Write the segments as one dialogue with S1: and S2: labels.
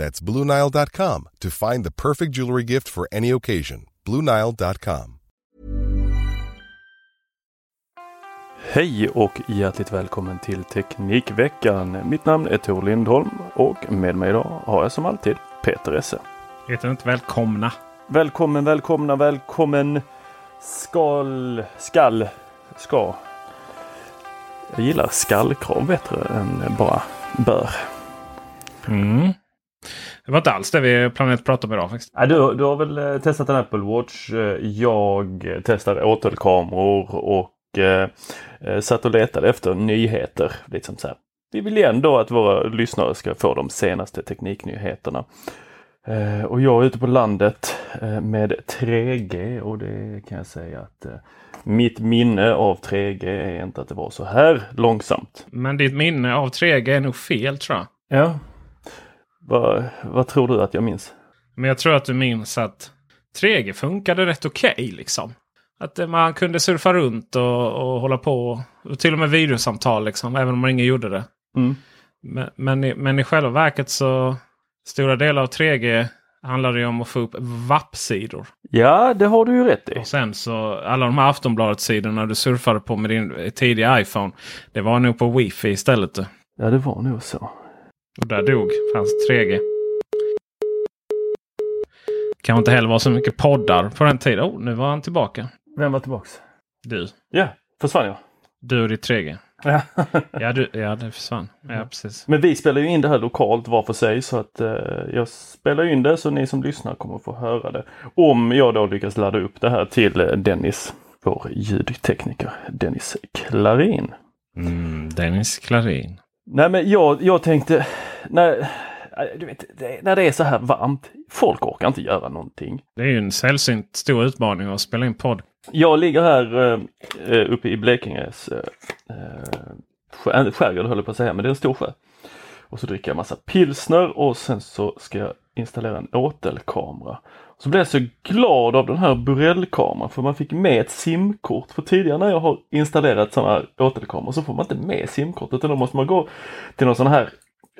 S1: That's BlueNile.com to find the perfect jewelry gift for any occasion. BlueNile.com.
S2: Hej och hjärtligt välkommen till Teknikveckan. Mitt namn är Tor Lindholm och med mig idag har jag som alltid Peter Esse.
S3: Heter inte välkomna?
S2: Välkommen, välkomna, välkommen. Skall, skall, ska. Jag gillar skallkrav bättre än bara bör.
S3: Mm. Det var inte alls det vi planerade att prata om idag faktiskt.
S2: Ja, du, du har väl eh, testat en Apple Watch. Eh, Jag testar åtelkameror och eh, eh, satt och letade efter nyheter. Liksom så här. Vi vill ju ändå att våra lyssnare ska få de senaste tekniknyheterna. Eh, och jag är ute på landet eh, med 3G och det kan jag säga att eh, mitt minne av 3G är inte att det var så här långsamt.
S3: Men ditt minne av 3G är nog fel tror jag.
S2: Ja. Vad, vad tror du att jag minns?
S3: Men jag tror att du minns att 3G funkade rätt okej liksom. Att eh, man kunde surfa runt och, och hålla på. Och till och med videosamtal liksom. Även om ingen gjorde det.
S2: Mm.
S3: Men, men, i, men i själva verket så. Stora delar av 3G handlar det ju om att få upp WAP-sidor.
S2: Ja, det har du ju rätt i.
S3: Och sen så alla de här Aftonbladet-sidorna du surfade på med din tidiga iPhone. Det var nog på Wi-Fi istället.
S2: Ja, det var nog så.
S3: Och där dog fanns 3G. Kan inte heller vara så mycket poddar på den tiden. Oh, nu var han tillbaka.
S2: Vem var tillbaks?
S3: Du.
S2: Ja, försvann jag.
S3: Du och ditt 3G.
S2: Ja.
S3: Ja, du, ja det försvann. Ja, precis.
S2: Men vi spelar ju in det här lokalt var för sig så att eh, jag spelar in det så ni som lyssnar kommer få höra det. Om jag då lyckas ladda upp det här till eh, Dennis, vår ljudtekniker Dennis Klarin.
S3: Mm, Dennis Klarin.
S2: Nej men jag, jag tänkte, när, du vet, det, när det är så här varmt, folk orkar inte göra någonting.
S3: Det är ju en sällsynt stor utmaning att spela in podd.
S2: Jag ligger här eh, uppe i Blekinges eh, eh, skär- skärgård höll jag på att säga, men det är en stor sjö. Och så dricker jag massa pilsner och sen så ska jag installera en åtelkamera. Så blev jag så glad av den här Burell-kameran för man fick med ett simkort. För tidigare när jag har installerat sådana här åtelkameror så får man inte med simkortet. utan då måste man gå till någon sån här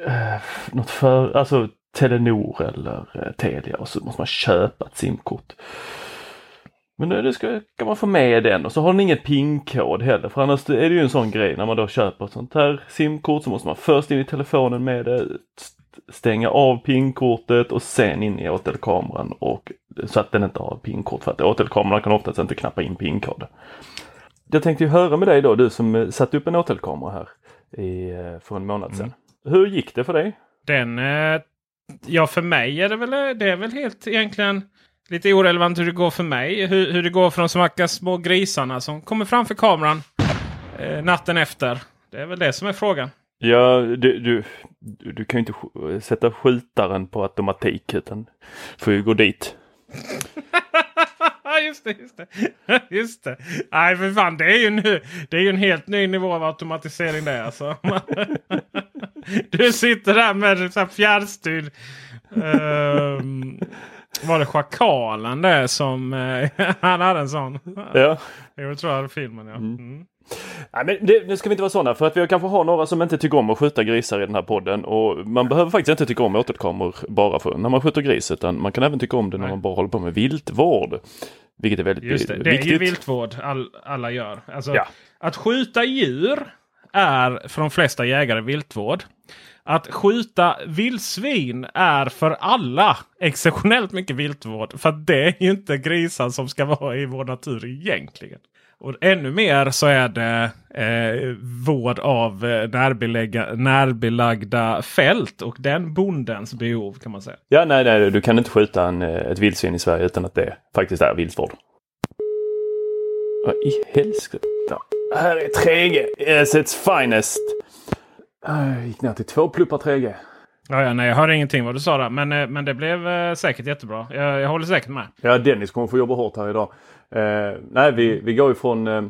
S2: eh, något för, alltså Telenor eller eh, Telia och så måste man köpa ett simkort. Men nu ska, kan man få med den och så har den ingen PIN-kod heller för annars är det ju en sån grej när man då köper ett sånt här simkort så måste man först in i telefonen med det, stänga av PIN-kortet och sen in i åtelkameran och så att den inte har PIN-kort för att åtelkameran kan oftast inte knappa in PIN-kod. Jag tänkte ju höra med dig då, du som eh, satte upp en åtelkamera här i, eh, för en månad sedan. Hur gick det för dig?
S3: Den, eh, ja för mig är det väl, det är väl helt egentligen lite orelevant hur det går för mig. Hur, hur det går för de smackar små grisarna som kommer framför kameran eh, natten efter. Det är väl det som är frågan.
S2: Ja, du, du, du, kan ju inte sätta skjutaren på automatik utan får ju gå dit.
S3: just det, just det. just det. Nej, för fan. Det är ju, nu, det är ju en helt ny nivå av automatisering det alltså. du sitter där med så här fjärrstyrd. ehm, Var det schakalen det som... Eh, han hade en sån?
S2: Ja.
S3: Jag tror jag filmen ja. Mm.
S2: Nej, men det, nu ska vi inte vara sådana för att vi kanske har några som inte tycker om att skjuta grisar i den här podden. Och man behöver faktiskt inte tycka om återkameror bara för när man skjuter gris utan man kan även tycka om det när
S3: Nej.
S2: man bara håller på med viltvård. Vilket är väldigt
S3: Just det,
S2: viktigt.
S3: det är ju viltvård all, alla gör. Alltså,
S2: Ja.
S3: Att skjuta djur är för de flesta jägare viltvård. Att skjuta vildsvin är för alla exceptionellt mycket viltvård. För det är ju inte grisar som ska vara i vår natur egentligen. Och ännu mer så är det eh, vård av eh, närbelägga, närbelagda fält och den bondens behov kan man säga.
S2: Ja, nej, nej, du kan inte skjuta en, eh, ett vildsvin i Sverige utan att det faktiskt är viltvård. Vad i helskotta? Här är 3G, yes it's finest. Jag gick ner till två pluppar 3G.
S3: Ja, ja, nej, jag hörde ingenting vad du sa där. Men, eh, men det blev säkert jättebra. Jag, jag håller säkert med.
S2: Ja, Dennis kommer få jobba hårt här idag. Eh, nej, vi, vi går ifrån... Eh,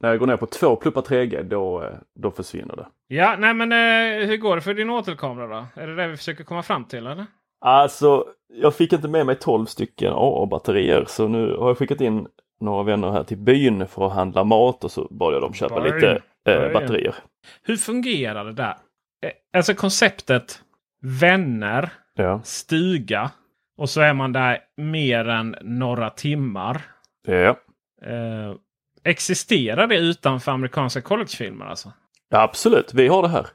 S2: när jag går ner på två pluppar 3G då, eh, då försvinner det.
S3: Ja, nej men eh, hur går det för din återkamera då? Är det det vi försöker komma fram till eller?
S2: Alltså, jag fick inte med mig 12 stycken AA-batterier så nu har jag skickat in några vänner här till byn för att handla mat och så bad jag dem köpa
S3: Byn,
S2: lite eh,
S3: byn.
S2: batterier.
S3: Hur fungerar det där? Eh, Alltså konceptet vänner,
S2: Ja,
S3: stuga och så är man där mer än några timmar.
S2: Ja.
S3: Eh, existerar det utanför amerikanska collegefilmer alltså?
S2: ja absolut. Vi har det här.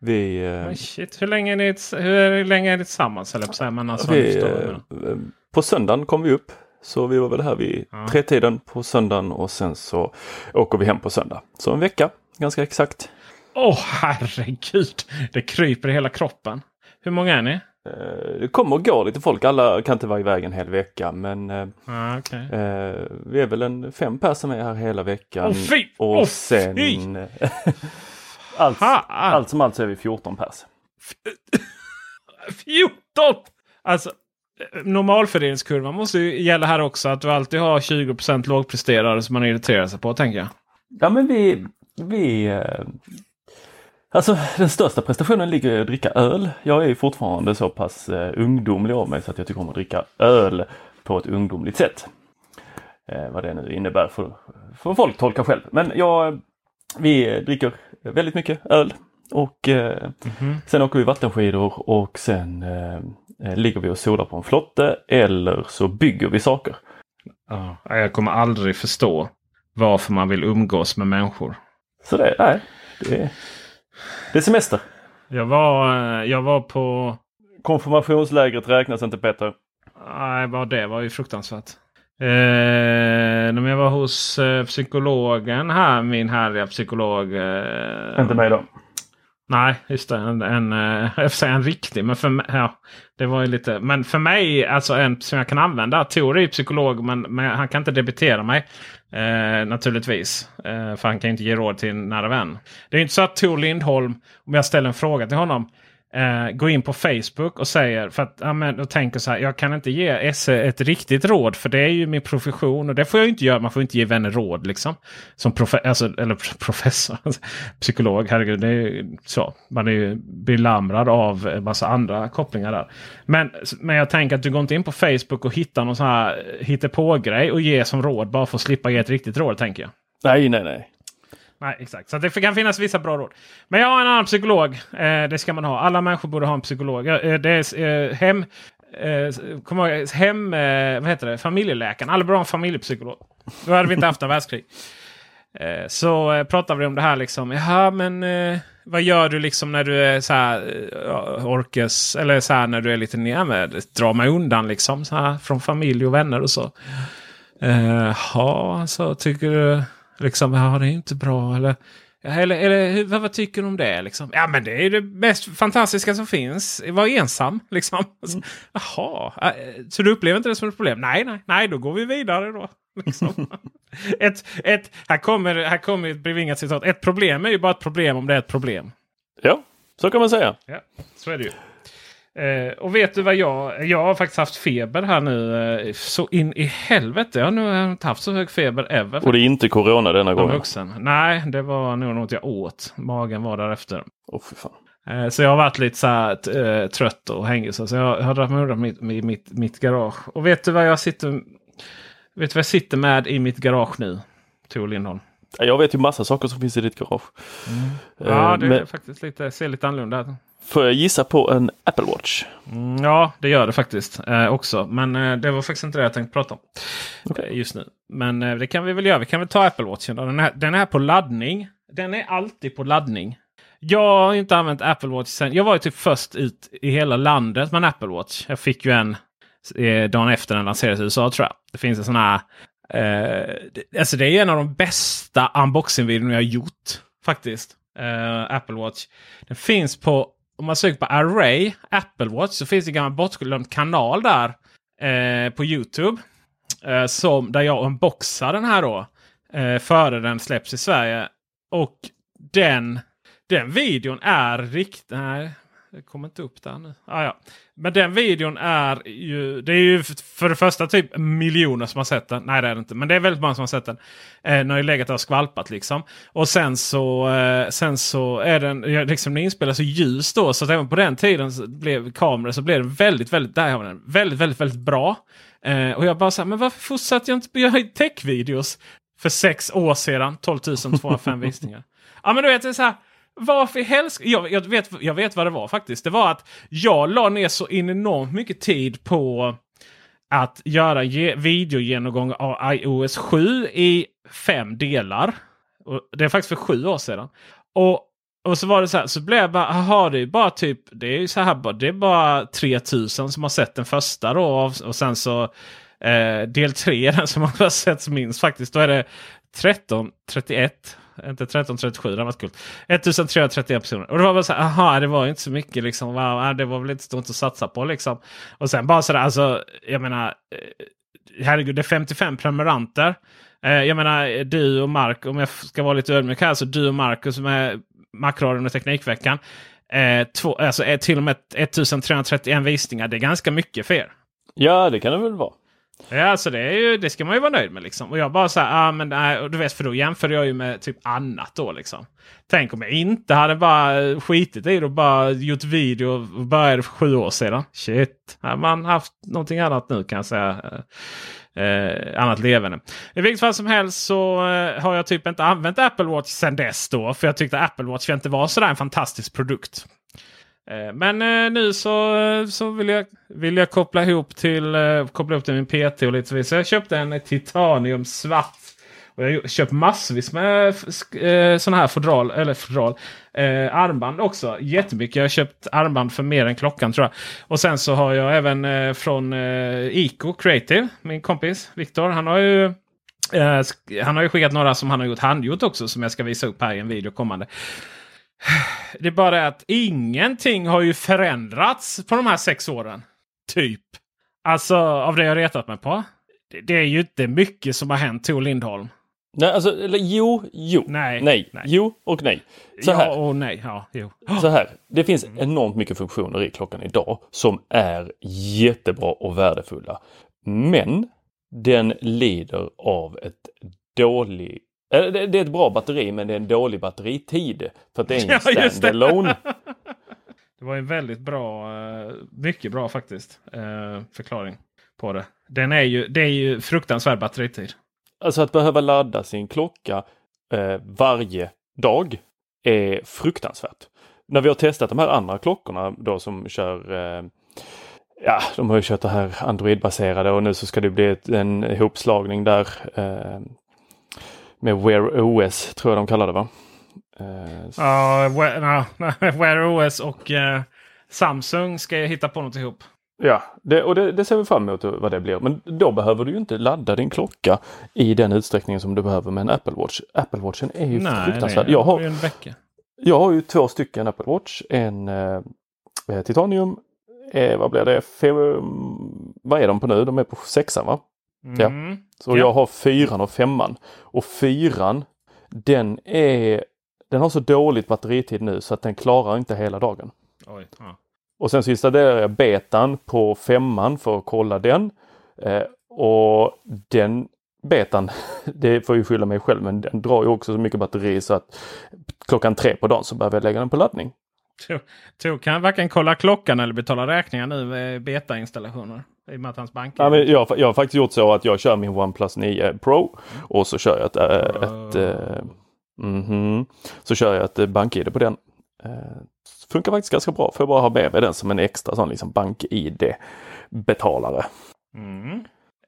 S2: Vi, eh,
S3: shit, hur länge är ni, hur länge är ni tillsammans? Eller på men alltså,
S2: vi
S3: menar.
S2: eh, på söndagen kom vi upp. Så vi var väl här vid
S3: Ja.
S2: tretiden på söndagen och sen så åker vi hem på söndag. Så en vecka, ganska exakt.
S3: Åh herregud! Det kryper i hela kroppen. Hur många är ni?
S2: Eh, Det kommer och går lite folk. Alla kan inte vara iväg en hel vecka men eh,
S3: Ah, okay.
S2: eh, vi är väl en fem personer som är här hela veckan.
S3: Åh, fy!
S2: Och
S3: Åh,
S2: sen... allt,
S3: Fan!
S2: allt som allt så är vi 14 pers.
S3: 14! Alltså, eh, normalfördelningskurvan måste ju gälla här också. Att du alltid har 20% lågpresterare som man irriterar sig på, tänker jag.
S2: Ja men vi... vi alltså den största prestationen ligger i att dricka öl. Jag är fortfarande så pass eh, ungdomlig av mig så att jag tycker om att dricka öl på ett ungdomligt sätt. Eh, vad det nu innebär får, får folk tolka själv. Men jag, vi dricker väldigt mycket öl. Och eh, sen åker vi vattenskidor och sen eh, ligger vi och solar på en flotte eller så bygger vi saker.
S3: Ja, jag kommer aldrig förstå varför man vill umgås med människor.
S2: Så det, nej, det, är- det är semester.
S3: Jag var, eh, jag var på...
S2: Konfirmationslägret räknas inte Peter.
S3: Nej, vad det var ju fruktansvärt. Eh, jag var hos eh, psykologen här, min härliga psykolog. Eh,
S2: Inte mig då.
S3: Nej, just det. En, en, eh, jag säga en riktig. Men för, mig- ja, det var ju lite, men för mig, alltså en som jag kan använda. Tor är ju psykolog men, men han kan inte debitera mig. Eh, naturligtvis. Eh, för han kan ju inte ge råd till en nära vän. Det är ju inte så att Tor Lindholm, om jag ställer en fråga till honom. Eh, går in på Facebook och säger för att ja, men, och tänker så här. Jag kan inte ge Esse ett riktigt råd för det är ju min profession och det får jag inte göra. Man får inte ge vänner råd liksom. Som profe alltså, eller professor, alltså, psykolog. Herregud, det är ju så. Man är ju belamrad av en massa andra kopplingar där. Men, men jag tänker att du går inte in på Facebook och hittar någon sån här hittepå-grej och ger som råd bara för att slippa ge ett riktigt råd tänker jag.
S2: Nej, nej, nej.
S3: Nej, exakt. Så det kan finnas vissa bra råd. Men jag har en annan psykolog. Eh, det ska man ha. Alla människor borde ha en psykolog. Eh, det är eh, hem... Eh, kom ihåg, eh, hem... Eh, vad heter det? Familjeläkaren. Alla borde ha en familjepsykolog. Då hade vi inte haft en världskrig. Eh, så eh, pratade vi om det här liksom. Jaha, men eh, vad gör du liksom när du är så här eh, orkes eller så här när du är lite ner med dra mig undan liksom så här från familj och vänner och så. Eh, så tycker du liksom, ja det är inte bra eller Eller, eller vad, vad tycker du om det? Liksom? Ja men det är det mest fantastiska som finns. Var ensam liksom. Alltså, Jaha, eh, så du upplever inte det som ett problem? Nej, nej, nej, då går vi vidare då. Liksom. ett, ett, här kommer, här kommer ett bevingat citat. Ett problem är ju bara ett problem om det är ett problem.
S2: Ja, så kan man säga.
S3: Ja, så är det ju. Eh, och vet du vad jag... Jag har faktiskt haft feber här nu. Eh, så in i helvete. Jag har nog inte haft så hög feber ever.
S2: Och det är inte corona denna gången.
S3: vuxen. Nej, det var nog något jag åt. Magen var därefter.
S2: Åh fy fan.
S3: Eh, så jag har varit lite så här, eh, trött och hängig. Så jag har dragit mig undan mitt, mitt, mitt garage. Och vet du vad jag sitter Vet du vad jag sitter med i mitt garage nu? Tor Lindholm.
S2: Jag vet ju massa saker som finns i ditt garage.
S3: Mm. Ja, det är faktiskt lite, ser lite annorlunda ut.
S2: Får jag gissa på en Apple Watch?
S3: Mm, ja, det gör det faktiskt eh, också. Men eh, det var faktiskt inte det jag tänkte prata om okay. eh, just nu. Men eh, det kan vi väl göra. Vi kan väl ta Apple Watchen. Då. Den, är, den är på laddning. Den är alltid på laddning. Jag har inte använt Apple Watch sen. Jag var ju typ först ut i hela landet med en Apple Watch. Jag fick ju en eh, dagen efter den lanserades i USA tror jag. Det finns en sån här Eh, alltså det är en av de bästa unboxing-videorna jag gjort. Faktiskt. Apple Watch. Den finns på, om man söker på Array Apple Watch så finns det en gammal bortglömd kanal där. Eh, på Youtube. Eh, som, där jag unboxar den här då. Eh, före den släpps i Sverige. Och den, den videon är riktigt... Det kommer inte upp där nu. Ah, ja. Men den videon är ju... Det är ju för det första typ miljoner som har sett den. Nej det är det inte. Men det är väldigt många som har sett den. Eh, den har ju legat där och skvalpat liksom. Och sen så, eh, sen så är den... Liksom den inspelas så ljus då. Så att även på den tiden blev kameran så blev den väldigt, väldigt... Där har den. Väldigt, väldigt, väldigt bra. Eh, och jag bara så här, men varför fortsatte jag inte göra tech-videos? För sex år sedan. 12 205 visningar. Ja men du vet, det är så här. Varför i? Jag, jag, vet, jag vet vad det var faktiskt. Det var att jag la ner så enormt mycket tid på att göra videogenomgång av iOS 7 i fem delar. Och det är faktiskt för sju år sedan. Och, och så var det så här, så blev jag bara, aha det är bara typ, det är ju så här, det är bara 3000 som har sett den första då. Och, och sen så eh, del 3 den som har sett minst faktiskt. Då är det 1331 inte 1337, det var kul. 1331 personer. Och det var bara så här, aha, det var inte så mycket liksom. Wow, äh, det var väl inte stort att satsa på liksom. Och sen bara sådär, alltså, jag menar, eh, herregud, det är 55 prenumeranter. Eh, jag menar, du och Mark, om jag ska vara lite ödmjuk här, så du och Marcus som är Macradion och Teknikveckan. Eh, två, alltså eh, till och med 1331 visningar. Det är ganska mycket för er.
S2: Ja, det kan det väl vara.
S3: Ja, alltså det, är ju, det ska man ju vara nöjd med. Liksom. Och jag bara så här, ah, men nej, du vet, för då jämför jag ju med typ annat då liksom. Tänk om jag inte hade bara skitit i det och bara gjort video och började för sju år sedan. Shit, hade man haft någonting annat nu kan jag säga. Eh, eh annat levande. I vilket fall som helst så eh, har jag typ inte använt Apple Watch sedan dess då. För jag tyckte Apple Watch inte var sådär en fantastisk produkt. Eh, men eh, nu så, eh, så vill, jag, vill jag koppla ihop till, koppla ihop till min PT och lite så. jag köpte en titanium svart. Och jag har köpt massvis med sådana här fodral, eller fodral, eh, armband också. Jättemycket. Jag har köpt armband för mer än klockan tror jag. Och sen så har jag även eh, från eh, Ico Creative, min kompis Viktor. Han har ju han har ju skickat några som han har gjort handgjort också som jag ska visa upp här i en video kommande. Det är bara det att ingenting har ju förändrats på de här sex åren. Typ. Alltså av det jag retat mig på. Det, det är ju inte mycket som har hänt Tor Lindholm.
S2: Nej, alltså eller, jo, jo,
S3: nej,
S2: nej, nej, jo och nej.
S3: Så ja och nej, ja, jo.
S2: Så här, det finns enormt mycket funktioner i klockan idag som är jättebra och värdefulla. Men den lider av ett dåligt Eh, det är ett bra batteri men det är en dålig batteritid. För att det är ingen ja, standalone.
S3: Det. det var en väldigt bra, eh, mycket bra faktiskt, eh, förklaring på det. Den är ju, det är ju fruktansvärd batteritid.
S2: Alltså att behöva ladda sin klocka eh, varje dag är fruktansvärt. När vi har testat de här andra klockorna då som kör eh, Ja, de har ju kört det här Android-baserade och nu så ska det bli ett, en ihopslagning där. Eh, med Wear OS tror jag de kallar det va?
S3: Uh, ja, uh, Wear OS och uh, Samsung ska jag hitta på något ihop.
S2: Ja, det, och det, det, ser vi fram emot vad det blir. Men då behöver du ju inte ladda din klocka i den utsträckningen som du behöver med en Apple Watch. Apple Watchen är ju Nej, fruktansvärd. Jag har,
S3: en vecka.
S2: jag har ju två stycken Apple Watch. En eh, Titanium, eh, vad blir det? Fem, vad är de på nu? De är på sexan va? Mm. Ja. Så ja. jag har fyran och femman. Och fyran den är den har så dåligt batteritid nu så att den klarar inte hela dagen.
S3: Oj, ja.
S2: Och sen så installerar jag betan på femman för att kolla den. Eh, och den betan, det får jag skylla mig själv, men den drar ju också så mycket batteri så att klockan tre på dagen så behöver jag lägga den på laddning.
S3: Tor- kan varken kolla klockan eller betala räkningar nu med beta-installationer. I och med att hans bank
S2: Ja, men jag, jag har faktiskt gjort så att jag kör min OnePlus 9 Pro och så kör jag ett, äh, ett äh, mhm. så kör jag ett äh, bank-id på den. Äh, funkar faktiskt ganska bra. Får jag bara ha med mig den som en extra sån liksom bank-id betalare.
S3: Mm.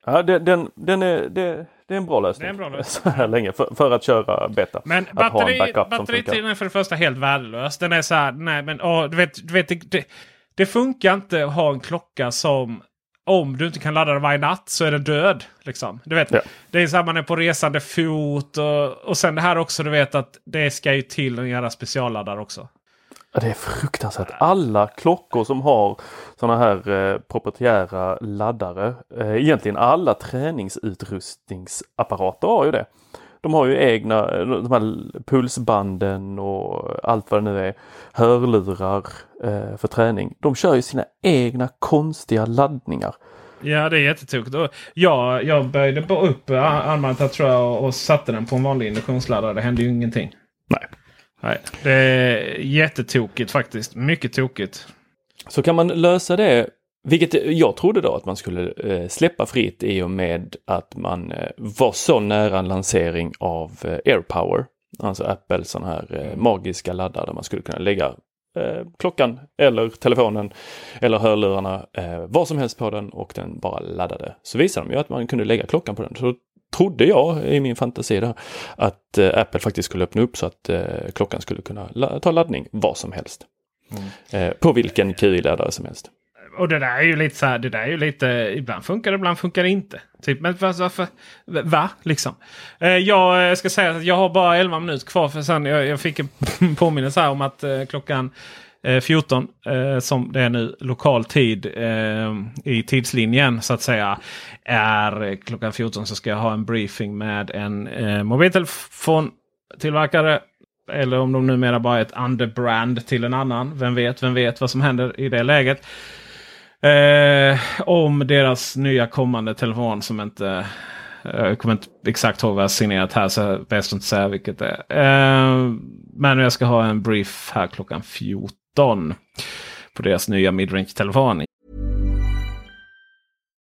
S2: Ja, den, den, den är, det, det är en bra lösning.
S3: Det är en bra lösning.
S2: Så här länge för, för att köra beta.
S3: Men
S2: att en
S3: batteri, batteritiden är för det första helt värdelös. Den är så här, nej men åh, du vet, du vet det, det, funkar inte att ha en klocka som om du inte kan ladda den varje natt så är den död. Liksom. Du vet,
S2: Ja.
S3: Det är så här man är på resande fot och, och sen det här också du vet att det ska ju till att göra specialladdare också.
S2: Det är fruktansvärt. Alla klockor som har sådana här eh, proprietära laddare, eh, egentligen alla träningsutrustningsapparater har ju det. De har ju egna, eh, de här pulsbanden och allt vad det nu är, hörlurar eh, för träning. De kör ju sina egna konstiga laddningar.
S3: Ja det är jättetokigt. Jag, jag böjde upp armbandet här, tror jag och, och satte den på en vanlig induktionsladdare. Det hände ju ingenting.
S2: Nej.
S3: Nej, det är jättetokigt faktiskt. Mycket tokigt.
S2: Så kan man lösa det, vilket jag trodde då att man skulle eh, släppa fritt i och med att man eh, var så nära en lansering av eh, AirPower. Alltså Apples sån här magiska laddare där man skulle kunna lägga klockan eller telefonen eller hörlurarna eh, vad som helst på den och den bara laddade. Så visade de ju att man kunde lägga klockan på den. Så trodde jag i min fantasi där att eh, Apple faktiskt skulle öppna upp så att eh, klockan skulle kunna la- ta laddning vad som helst. Eh, på vilken QI-laddare som helst.
S3: Och det där är ju lite så här, det där är ju lite, ibland funkar det, ibland funkar det inte. Typ, men varför, varför va? Liksom. Eh, jag ska säga att jag har bara 11 minuter kvar för sen jag, jag fick en påminnelse här om att eh, klockan Eh, 14 eh, som det är nu lokal tid eh, i tidslinjen så att säga. Är eh, klockan 14 så ska jag ha en briefing med en eh, mobiltelefontillverkare eller om de numera bara är ett underbrand till en annan. Vem vet, vem vet vad som händer i det läget. Eh, om deras nya kommande telefon som inte... Jag kommer inte exakt ihåg vad jag signerat här så jag bäst inte säga vilket det är. Eh, men jag ska ha en brief här klockan 14. På deras nya midrange-telefon.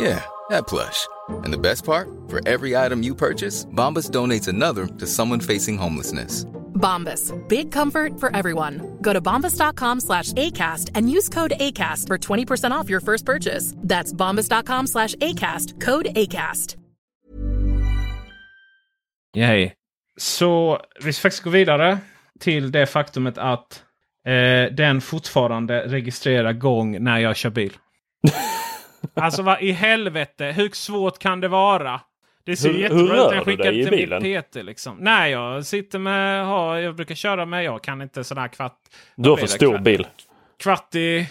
S4: Yeah, that plush. And the best part? For every item you purchase, Bombas donates another to someone facing homelessness.
S5: Bombas. Big comfort for everyone. Go to bombas.com slash ACAST and use code ACAST for 20% off your first purchase. That's bombas.com slash ACAST. Code ACAST.
S3: Yay. Så vi ska faktiskt gå vidare till det faktumet att eh, den fortfarande registrerar gång när jag kör bil. alltså vad i helvete, hur svårt kan det vara? Det ser
S2: Hur-
S3: jättebra
S2: hur
S3: ut jag skickar till
S2: bilen?
S3: mitt PT. Liksom. Nej, jag sitter med, har, jag brukar köra med, jag kan inte sån här kvart.
S2: Du har för stor
S3: Kvart-
S2: bil.
S3: Kvart i,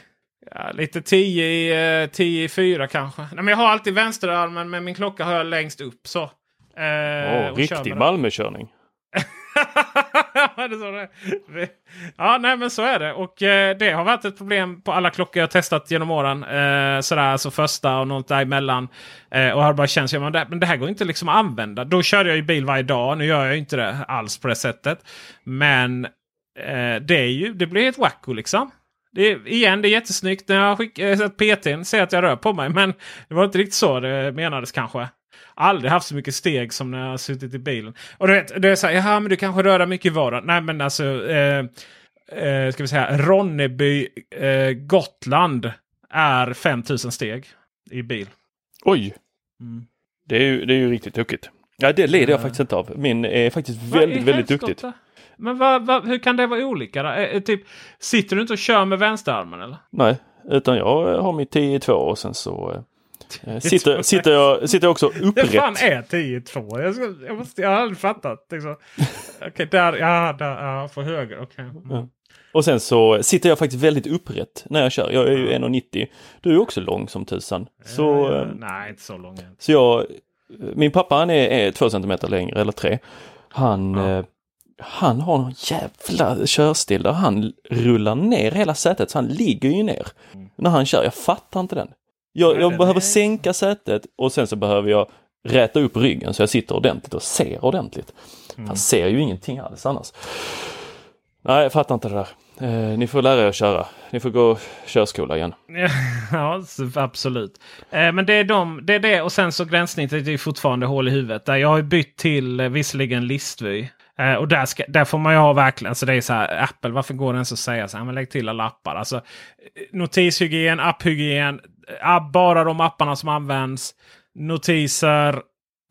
S3: ja, lite tio i, eh, tio i fyra kanske. Nej, men jag har alltid vänsterarmen men min klocka har jag längst upp. Så. Eh, kör
S2: riktig. Malmökörning.
S3: Ja, nej men så är det. Och eh, det har varit ett problem på alla klockor jag testat genom åren. Eh, sådär, alltså första och något däremellan. Eh, och har bara känt att men det, men det här går inte liksom att använda. Då körde jag ju bil varje dag. Nu gör jag ju inte det alls på det sättet. Men eh, det, är ju, det blir ett wacko liksom. Det är, igen, det är jättesnyggt när jag har eh, PTn säger att jag rör på mig. Men det var inte riktigt så det menades kanske. Aldrig haft så mycket steg som när jag har suttit i bilen. Och du vet, det är så här, jaha men du kanske rör dig mycket i vardagen. Nej men alltså, eh, eh, ska vi säga Ronneby, eh, Gotland är 5000 steg i bil.
S2: Oj!
S3: Mm.
S2: Det, är ju, det är ju riktigt tokigt. Ja, det lider jag
S3: Ja.
S2: faktiskt inte av. Min är faktiskt väldigt, väldigt duktigt.
S3: Men vad, vad, hur kan det vara olika? Då? Eh, eh, typ, sitter du inte och kör med vänsterarmen eller?
S2: Nej, utan jag eh, har mitt 10-2 och sen så eh, sitter, sitter, jag, sitter jag också
S3: Det
S2: upprätt.
S3: fan är 10-2? Jag, ska- jag, måste, jag har aldrig fattat. Liksom. Okej, där, ja, där, ja, på höger. Okej. Mm.
S2: Ja. Och sen så sitter jag faktiskt väldigt upprätt när jag kör. Jag är ju 1,90. Du är också lång som tusan. Så,
S3: Ja,
S2: eh,
S3: nej, inte så lång.
S2: så jag, min pappa han är, är två centimeter längre eller tre. Han, eh, han har någon jävla körstil där han rullar ner hela sätet så han ligger ju ner när han kör. Jag fattar inte den. Jag, jag behöver sänka sätet och sen så behöver jag räta upp ryggen så jag sitter ordentligt och ser ordentligt. Han ser ju ingenting alls annars. Nej, jag fattar inte det där. Eh, ni får lära er att köra. Ni får gå körskola igen.
S3: Ja, absolut. Eh, men det är, de, det är det och sen så gränssnittet är fortfarande hål i huvudet. Där jag har bytt till eh, visserligen listvy. Eh, och där, ska, där får man ju ha verkligen, alltså det är så här, Apple, varför går det ens att säga så här, men lägg till alla appar. Alltså eh, notishygien, apphygien, app, Eh, bara de apparna som används. Notiser,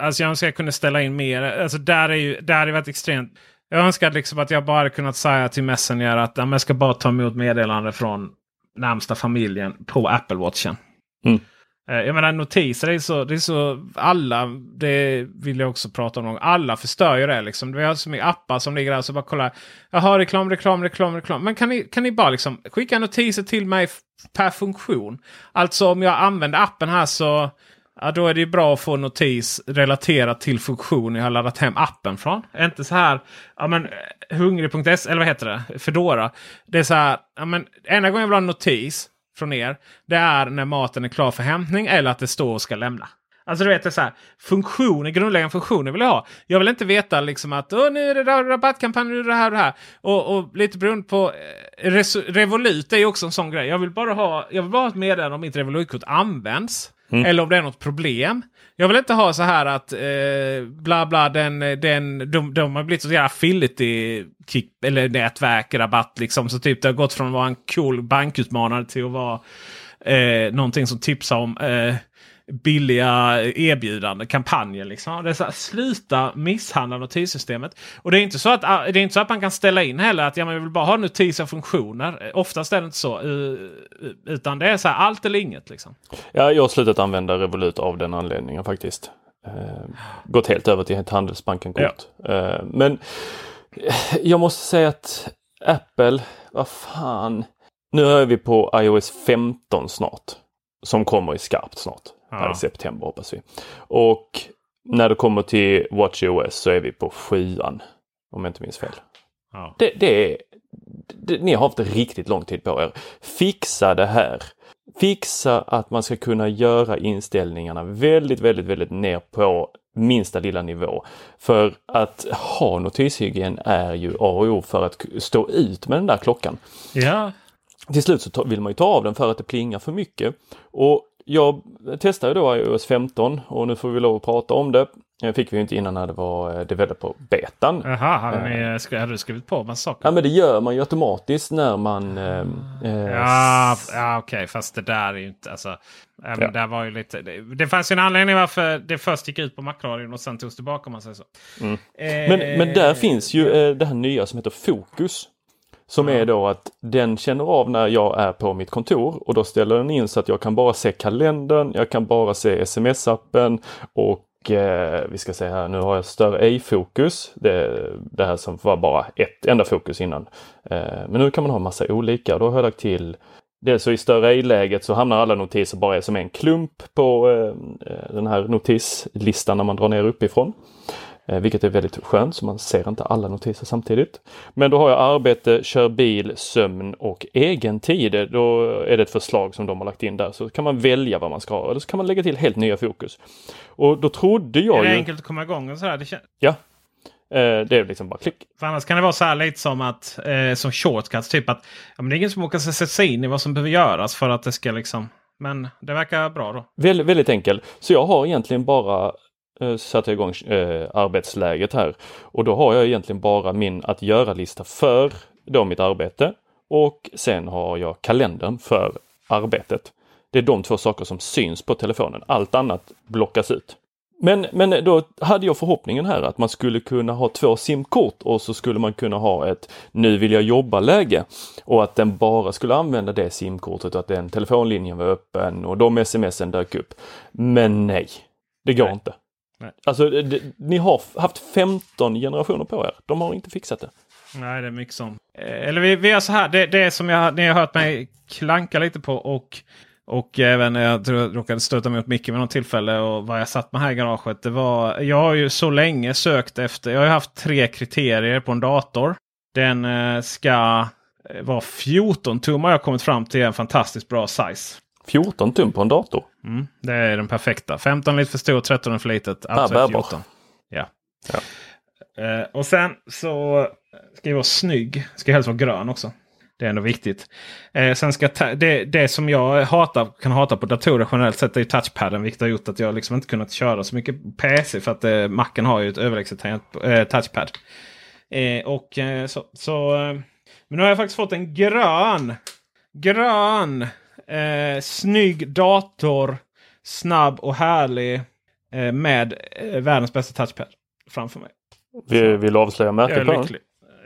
S3: alltså jag önskar jag kunde ställa in mer. Alltså där är ju, där är varit extremt. Jag önskar liksom att jag bara hade kunnat säga till Messenger att ja, jag ska bara ta emot meddelande från närmsta familjen på Apple Watchen.
S2: Mm.
S3: Eh, jag menar notiser, det är, så, det är så alla, det vill jag också prata om. någon. Alla förstör ju det liksom. Vi har så mycket appar som ligger där så bara kollar. Jaha, reklam, reklam, reklam, reklam. Men kan ni, kan ni bara liksom skicka notiser till mig per funktion? Alltså om jag använder appen här så Ja, då är det ju bra att få notis relaterat till funktion jag har laddat hem appen från. Inte så här, ja men eh, hungrig.se eller vad heter det? Fedora. Det är så här, ja men enda gången jag vill ha en notis från er. Det är när maten är klar för hämtning eller att det står och ska lämna. Alltså du vet, det är så här, funktioner, grundläggande funktioner vill jag ha. Jag vill inte veta liksom att Åh, nu är det rabattkampanj, nu är det här och det här. Och, och lite beroende på eh, Revolut är ju också en sån grej. Jag vill bara ha, jag vill bara ha ett meddelande om mitt Revolutkort används. Mm. Eller om det är något problem. Jag vill inte ha så här att eh, bla bla den, den, de, de har blivit så jävla affiliate kick, eller nätverk, rabatt liksom. Så typ det har gått från att vara en cool bankutmanare till att vara eh, någonting som tipsar om eh, billiga erbjudanden, kampanjer. Liksom. Det är så här, sluta misshandla notissystemet. Och det är inte så att, ah, det är inte så att man kan ställa in heller att ja, men jag vill bara ha notiser och funktioner. Eh, Oftast är det inte så. eh, Utan det är så här allt eller inget. Liksom.
S2: Ja, jag har slutat använda Revolut av den anledningen faktiskt. Eh, gått helt över till ett Handelsbanken-kort. Eh, men eh, jag måste säga att Apple, vad fan. Nu är vi på iOS 15 snart. Som kommer i skarpt snart. Här i september hoppas vi. Och när det kommer till WatchOS så är vi på sjuan. Om jag inte minns fel. Det, det är, det, ni har haft riktigt lång tid på er. Fixa det här. Fixa att man ska kunna göra inställningarna väldigt, väldigt, väldigt ner på minsta lilla nivå. För att ha notishygien är ju A och O för att stå ut med den där klockan.
S3: Ja.
S2: Till slut så vill man ju ta av den för att det plingar för mycket. Och jag testade då iOS 15 och nu får vi lov att prata om det. Det fick vi ju inte innan när det var eh, developer betan.
S3: Jaha, hade, ni, sk- hade du skrivit på massa saker?
S2: Ja men det gör man ju automatiskt när man... Eh, eh,
S3: Ja, ja okej, fast det där är ju inte... Alltså,
S2: Ja.
S3: där var ju lite, det, det fanns ju en anledning varför det först gick ut på Macradion och sen togs tillbaka om man säger så.
S2: Mm.
S3: Eh,
S2: Men, men där finns ju eh, det här nya som heter Fokus. Som är då att den känner av när jag är på mitt kontor och då ställer den in så att jag kan bara se kalendern, jag kan bara se sms-appen och eh, vi ska se här, nu har jag större ej-fokus. Det, det här som var bara ett enda fokus innan. Eh, men nu kan man ha massa olika. Då har jag lagt till Dels så i större ej-läget så hamnar alla notiser bara som en klump på eh, eh, den här notislistan när man drar ner uppifrån. Eh, vilket är väldigt skönt så man ser inte alla notiser samtidigt. Men då har jag arbete, kör bil, sömn och egen tid. Då är det ett förslag som de har lagt in där. Så kan man välja vad man ska ha eller så kan man lägga till helt nya fokus. Och då trodde
S3: är
S2: jag
S3: det
S2: ju...
S3: enkelt att komma igång och sådär? Det kän-
S2: Ja. Eh, det är liksom bara klick.
S3: för annars kan det vara så här lite som att eh, som shortcuts. Typ att ja, men det är ingen som åker sätta sig in i vad som behöver göras för att det ska liksom... Men det verkar bra då.
S2: Väldigt, väldigt enkel. Så jag har egentligen bara eh, satt igång eh, arbetsläget här. Och då har jag egentligen bara min att göra-lista för då mitt arbete. Och sen har jag kalendern för arbetet. Det är de två saker som syns på telefonen. Allt annat blockas ut. Men, men då hade jag förhoppningen här att man skulle kunna ha två simkort och så skulle man kunna ha ett nu vill jag jobba-läge. Och att den bara skulle använda det simkortet och att den telefonlinjen var öppen och de smsen dök upp. Men nej, det går inte.
S3: Nej.
S2: Alltså, det, ni har haft 15 generationer på er. De har inte fixat det.
S3: Nej, det är mycket som. Eh, Eller vi, vi gör så här. Det, det är som jag, ni har hört mig klanka lite på. Och, och även jag tror jag råkade stöta mig mot Micke vid något tillfälle. Och vad jag satt med här i garaget. Det var, jag har ju så länge sökt efter. Jag har haft tre kriterier på en dator. Den eh, ska vara 14 tum har jag kommit fram till. En fantastiskt bra size.
S2: 14 tum på en dator.
S3: Mm, det är den perfekta. 15 lite för stor, 13 är för litet. Alltså är
S2: bärbar.
S3: 14. Ja.
S2: Ja.
S3: Eh, och sen så ska jag vara snygg. Ska helst vara grön också. Det är ändå viktigt. Eh, sen ska det, det som jag hatar, kan hata på datorer generellt sett är ju touchpaden. Vilket har gjort att jag liksom inte kunnat köra så mycket PC. För att eh, Macen har ju ett överlägset eh, touchpad. Eh, och eh, så, så eh, Men nu har jag faktiskt fått en grön. Grön. Eh, snygg dator. Snabb och härlig. Eh, med eh, världens bästa touchpad framför mig.
S2: Vi, vill avslöja
S3: Jag
S2: märket
S3: är
S2: på den?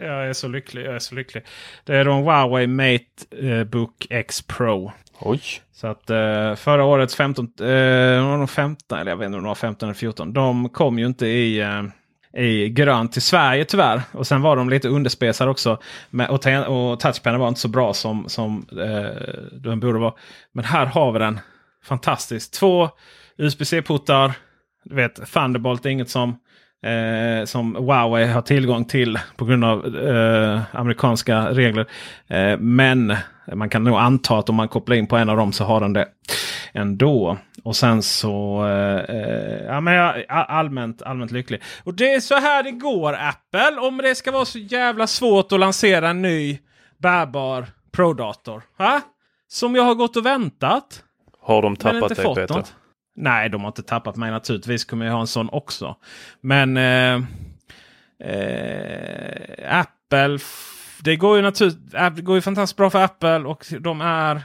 S3: Jag är så lycklig. Jag är så lycklig. Det är en Huawei Matebook X Pro.
S2: Oj!
S3: Så att eh, förra årets 15, eh, det var nog 15, eller jag vet inte om det var 15 eller 14. De kom ju inte i, eh, i grönt till Sverige tyvärr. Och sen var de lite underspesade också. Men, och, och touchpaden var inte så bra som, som eh, den borde vara. Men här har vi den. Fantastiskt. Två USB-C-portar. Du vet, Thunderbolt är inget som eh, som Huawei har tillgång till på grund av eh, amerikanska regler. Eh, men man kan nog anta att om man kopplar in på en av dem så har den det ändå. Och sen så eh, eh, ja, men jag allmänt, allmänt lycklig. Och det är så här det går Apple. Om det ska vara så jävla svårt att lansera en ny bärbar Pro-dator. Va? Som jag har gått och väntat.
S2: Har de
S3: Men
S2: tappat
S3: inte
S2: dig
S3: fått
S2: Peter?
S3: något. Nej, de har inte tappat mig naturligtvis. kommer jag ha en sån också. Men eh, eh, Apple. Det går ju naturligtvis det går ju fantastiskt bra för Apple och de är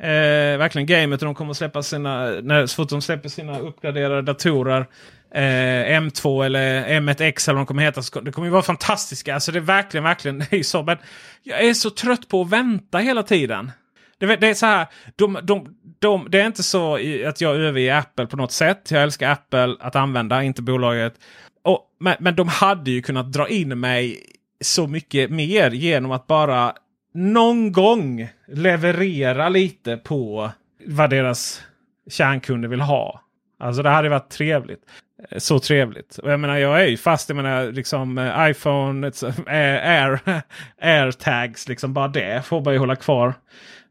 S3: eh, verkligen gamet. De kommer släppa sina, när, så fort de släpper sina uppgraderade datorer. Eh, M2 eller M1X eller vad de kommer heta. så Det kommer ju vara fantastiska. Alltså det är verkligen, verkligen det är så. Men jag är så trött på att vänta hela tiden. Det, det är så här, de, de, de, det är inte så att jag överger Apple på något sätt. Jag älskar Apple att använda, inte bolaget. Och, men, men de hade ju kunnat dra in mig så mycket mer genom att bara någon gång leverera lite på vad deras kärnkunder vill ha. Alltså det hade varit trevligt. Eh, så trevligt. Och jag menar jag är ju fast, jag menar liksom eh, iPhone, ett, Air, AirTags, liksom bara det får man ju hålla kvar.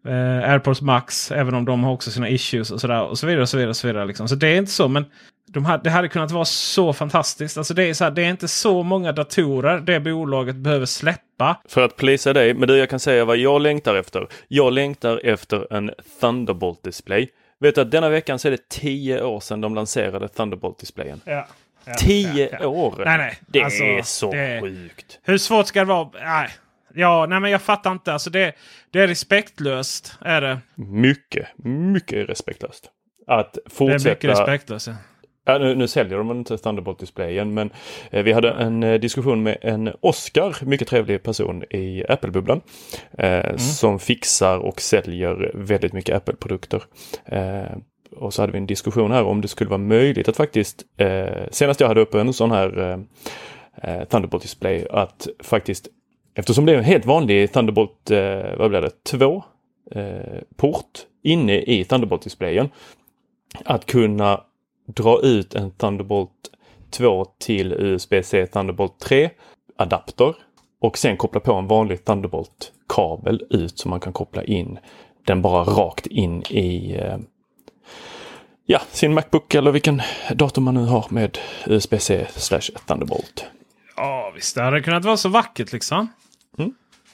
S3: Eh, AirPods Max, även om de har också sina issues och sådär. Och så vidare och så vidare. Och så, vidare liksom. så det är inte så. Men de hade, det hade kunnat vara så fantastiskt. Alltså det, är så här, det är inte så många datorer det bolaget behöver släppa.
S2: För att plisa dig, men du jag kan säga vad jag längtar efter. Jag längtar efter en Thunderbolt-display. Vet du att denna veckan så är det tio år sedan de lanserade Thunderbolt-displayen.
S3: Ja. Ja,
S2: Tio
S3: ja, ja.
S2: år!
S3: Nej, nej.
S2: Det
S3: Alltså,
S2: är så
S3: det-
S2: sjukt.
S3: Hur svårt ska det vara? Nej. Ja, nej men jag fattar inte. Alltså det, det är respektlöst. Är det.
S2: Mycket, mycket respektlöst. Att
S3: Det är
S2: fortsätta...
S3: mycket respektlöst. Ja.
S2: Nu, nu säljer de inte Thunderbolt-displayen men eh, vi hade en eh, diskussion med en Oscar, mycket trevlig person i Apple-bubblan. Eh, Som fixar och säljer väldigt mycket Apple-produkter. Eh, och så hade vi en diskussion här om det skulle vara möjligt att faktiskt, eh, senast jag hade uppe en sån här eh, Thunderbolt-display, att faktiskt Eftersom det är en helt vanlig Thunderbolt, vad blir det, 2 eh, port inne i Thunderbolt-displayen. Att kunna dra ut en Thunderbolt 2 till USB-C Thunderbolt 3 adapter och sen koppla på en vanlig Thunderbolt-kabel ut så man kan koppla in den bara rakt in i eh, ja, sin Macbook eller vilken dator man nu har med USB-C slash Thunderbolt.
S3: Ja, visst. Det hade kunnat vara så vackert liksom.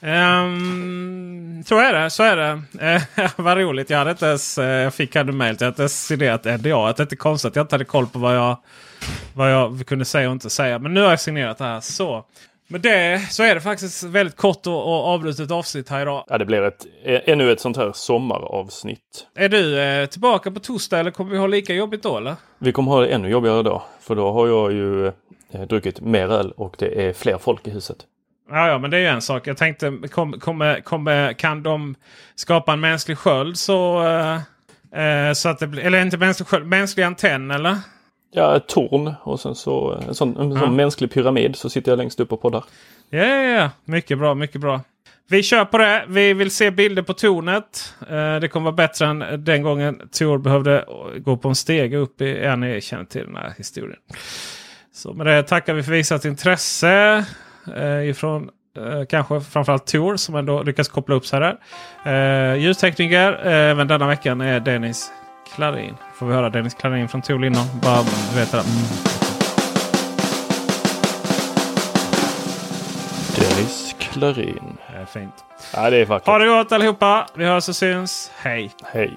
S3: Ehm, så är det. Så är det. Uh, vad roligt. Jag hade inte ens, eh, jag fick hade mejl. Jag hade inte ens signerat NDA. Det är inte konstigt att jag inte hade koll på vad jag, vad jag kunde säga och inte säga. Men nu har jag signerat det här. Så. Med det så är det faktiskt väldigt kort och, och avslutat avsnitt här idag.
S2: Ja, det blir ett, eh, ännu ett sånt här sommaravsnitt.
S3: Är du eh, tillbaka på torsdag eller kommer vi ha lika jobbigt då eller?
S2: Vi kommer ha det ännu jobbigare då. För då har jag ju eh, druckit mer öl och det är fler folk i huset.
S3: Ja, ja, men det är ju en sak. Jag tänkte, kom, kommer- kommer- kan de skapa en mänsklig sköld så... eh, eh, så att det blir, eller inte mänsklig sköld, mänsklig antenn eller?
S2: Ja, ett torn och sen så en sån, en sån
S3: Ja.
S2: mänsklig pyramid så sitter jag längst upp och poddar.
S3: Ja, ja, ja. Mycket bra, mycket bra. Vi kör på det. Vi vill se bilder på tornet. Eh, det kommer vara bättre än den gången Tor behövde gå på en stege upp i... Ja, ni känner till den här historien. Så med det tackar vi för visat intresse. Eh, ifrån eh, kanske framförallt Tor som ändå lyckas koppla upp sig där. Eh, ljustekniker eh, även denna veckan är Dennis Klarin. Får vi höra Dennis Klarin från Tor innan. Bara veta det. Mm.
S2: Dennis Klarin.
S3: Det är fint.
S2: Ja, det är vackert.
S3: Ha det gott allihopa. Vi hörs och syns. Hej!
S2: Hej!